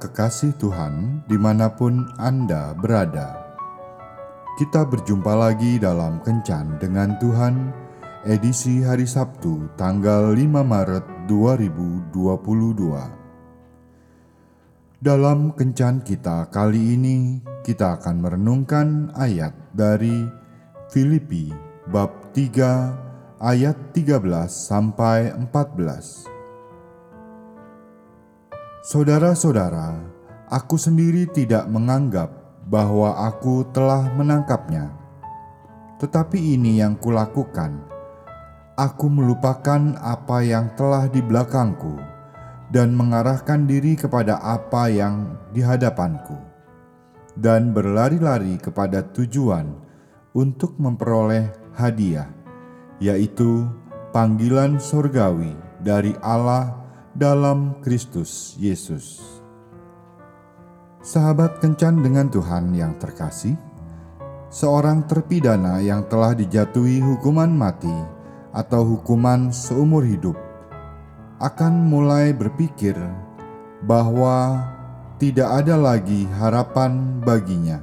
kekasih Tuhan, di mana pun Anda berada, kita berjumpa lagi dalam Kencan dengan Tuhan, edisi hari Sabtu, tanggal 5 Maret 2022. Dalam Kencan kita kali ini, kita akan merenungkan ayat dari Filipi bab 3 ayat 13 sampai 14. Saudara-saudara, aku sendiri tidak menganggap bahwa aku telah menangkapnya. Tetapi ini yang kulakukan. Aku melupakan apa yang telah di belakangku dan mengarahkan diri kepada apa yang di hadapanku dan berlari-lari kepada tujuan untuk memperoleh hadiah, yaitu panggilan surgawi dari Allah dalam Kristus Yesus. Sahabat kencan dengan Tuhan yang terkasih, seorang terpidana yang telah dijatuhi hukuman mati atau hukuman seumur hidup akan mulai berpikir bahwa tidak ada lagi harapan baginya.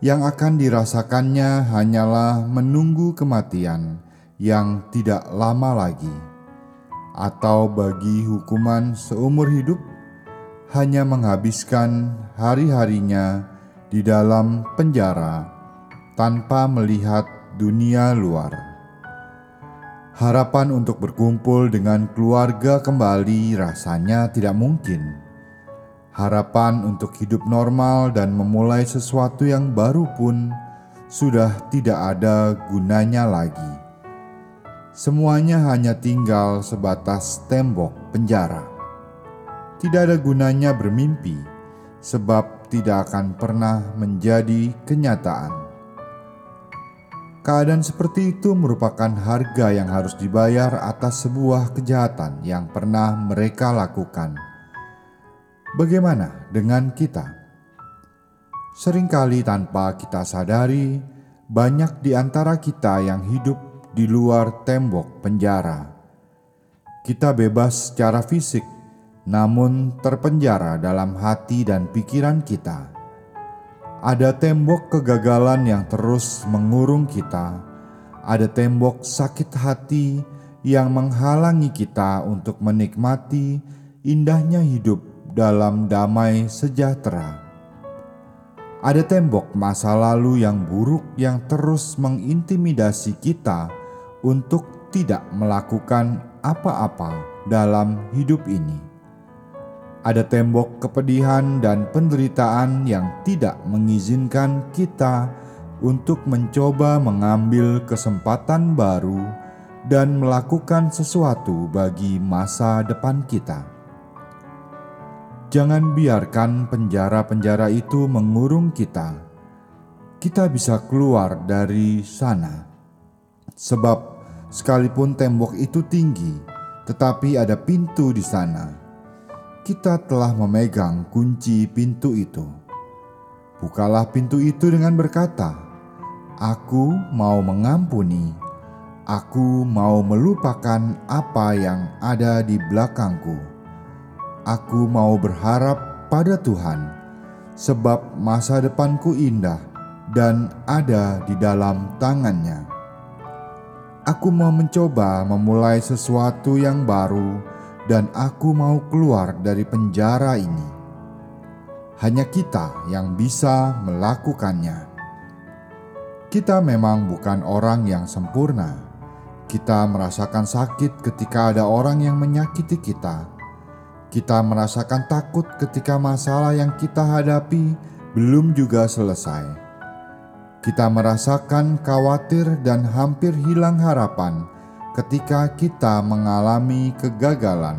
Yang akan dirasakannya hanyalah menunggu kematian yang tidak lama lagi atau bagi hukuman seumur hidup hanya menghabiskan hari-harinya di dalam penjara tanpa melihat dunia luar. Harapan untuk berkumpul dengan keluarga kembali rasanya tidak mungkin. Harapan untuk hidup normal dan memulai sesuatu yang baru pun sudah tidak ada gunanya lagi semuanya hanya tinggal sebatas tembok penjara. Tidak ada gunanya bermimpi, sebab tidak akan pernah menjadi kenyataan. Keadaan seperti itu merupakan harga yang harus dibayar atas sebuah kejahatan yang pernah mereka lakukan. Bagaimana dengan kita? Seringkali tanpa kita sadari, banyak di antara kita yang hidup di luar tembok penjara. Kita bebas secara fisik, namun terpenjara dalam hati dan pikiran kita. Ada tembok kegagalan yang terus mengurung kita. Ada tembok sakit hati yang menghalangi kita untuk menikmati indahnya hidup dalam damai sejahtera. Ada tembok masa lalu yang buruk yang terus mengintimidasi kita untuk tidak melakukan apa-apa dalam hidup ini. Ada tembok kepedihan dan penderitaan yang tidak mengizinkan kita untuk mencoba mengambil kesempatan baru dan melakukan sesuatu bagi masa depan kita. Jangan biarkan penjara-penjara itu mengurung kita. Kita bisa keluar dari sana, sebab Sekalipun tembok itu tinggi, tetapi ada pintu di sana. Kita telah memegang kunci pintu itu. Bukalah pintu itu dengan berkata, "Aku mau mengampuni, aku mau melupakan apa yang ada di belakangku. Aku mau berharap pada Tuhan, sebab masa depanku indah dan ada di dalam tangannya." Aku mau mencoba memulai sesuatu yang baru, dan aku mau keluar dari penjara ini. Hanya kita yang bisa melakukannya. Kita memang bukan orang yang sempurna. Kita merasakan sakit ketika ada orang yang menyakiti kita. Kita merasakan takut ketika masalah yang kita hadapi belum juga selesai kita merasakan khawatir dan hampir hilang harapan ketika kita mengalami kegagalan.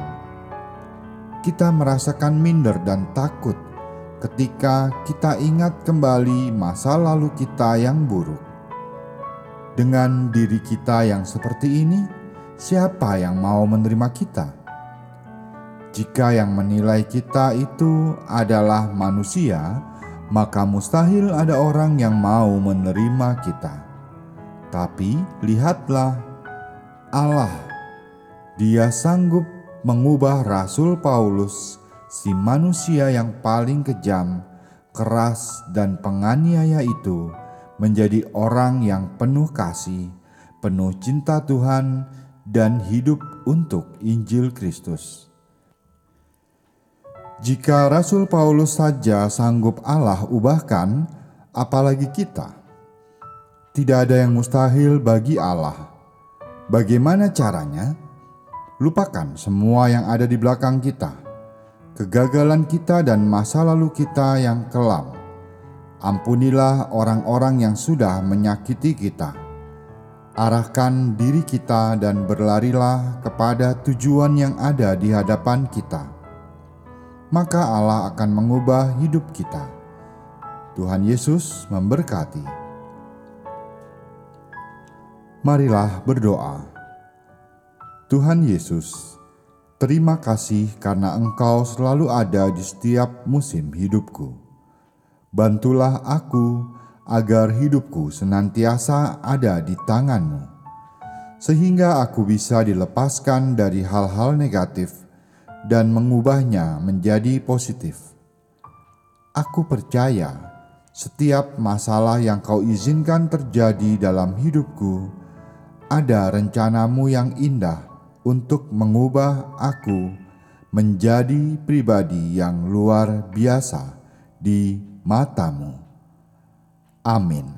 Kita merasakan minder dan takut ketika kita ingat kembali masa lalu kita yang buruk. Dengan diri kita yang seperti ini, siapa yang mau menerima kita? Jika yang menilai kita itu adalah manusia, maka mustahil ada orang yang mau menerima kita. Tapi lihatlah, Allah, Dia sanggup mengubah Rasul Paulus si manusia yang paling kejam, keras, dan penganiaya itu menjadi orang yang penuh kasih, penuh cinta Tuhan, dan hidup untuk Injil Kristus. Jika Rasul Paulus saja sanggup Allah ubahkan, apalagi kita. Tidak ada yang mustahil bagi Allah. Bagaimana caranya? Lupakan semua yang ada di belakang kita, kegagalan kita, dan masa lalu kita yang kelam. Ampunilah orang-orang yang sudah menyakiti kita. Arahkan diri kita dan berlarilah kepada tujuan yang ada di hadapan kita maka Allah akan mengubah hidup kita. Tuhan Yesus memberkati. Marilah berdoa. Tuhan Yesus, terima kasih karena Engkau selalu ada di setiap musim hidupku. Bantulah aku agar hidupku senantiasa ada di tanganmu, sehingga aku bisa dilepaskan dari hal-hal negatif dan mengubahnya menjadi positif. Aku percaya setiap masalah yang kau izinkan terjadi dalam hidupku, ada rencanamu yang indah untuk mengubah aku menjadi pribadi yang luar biasa di matamu. Amin.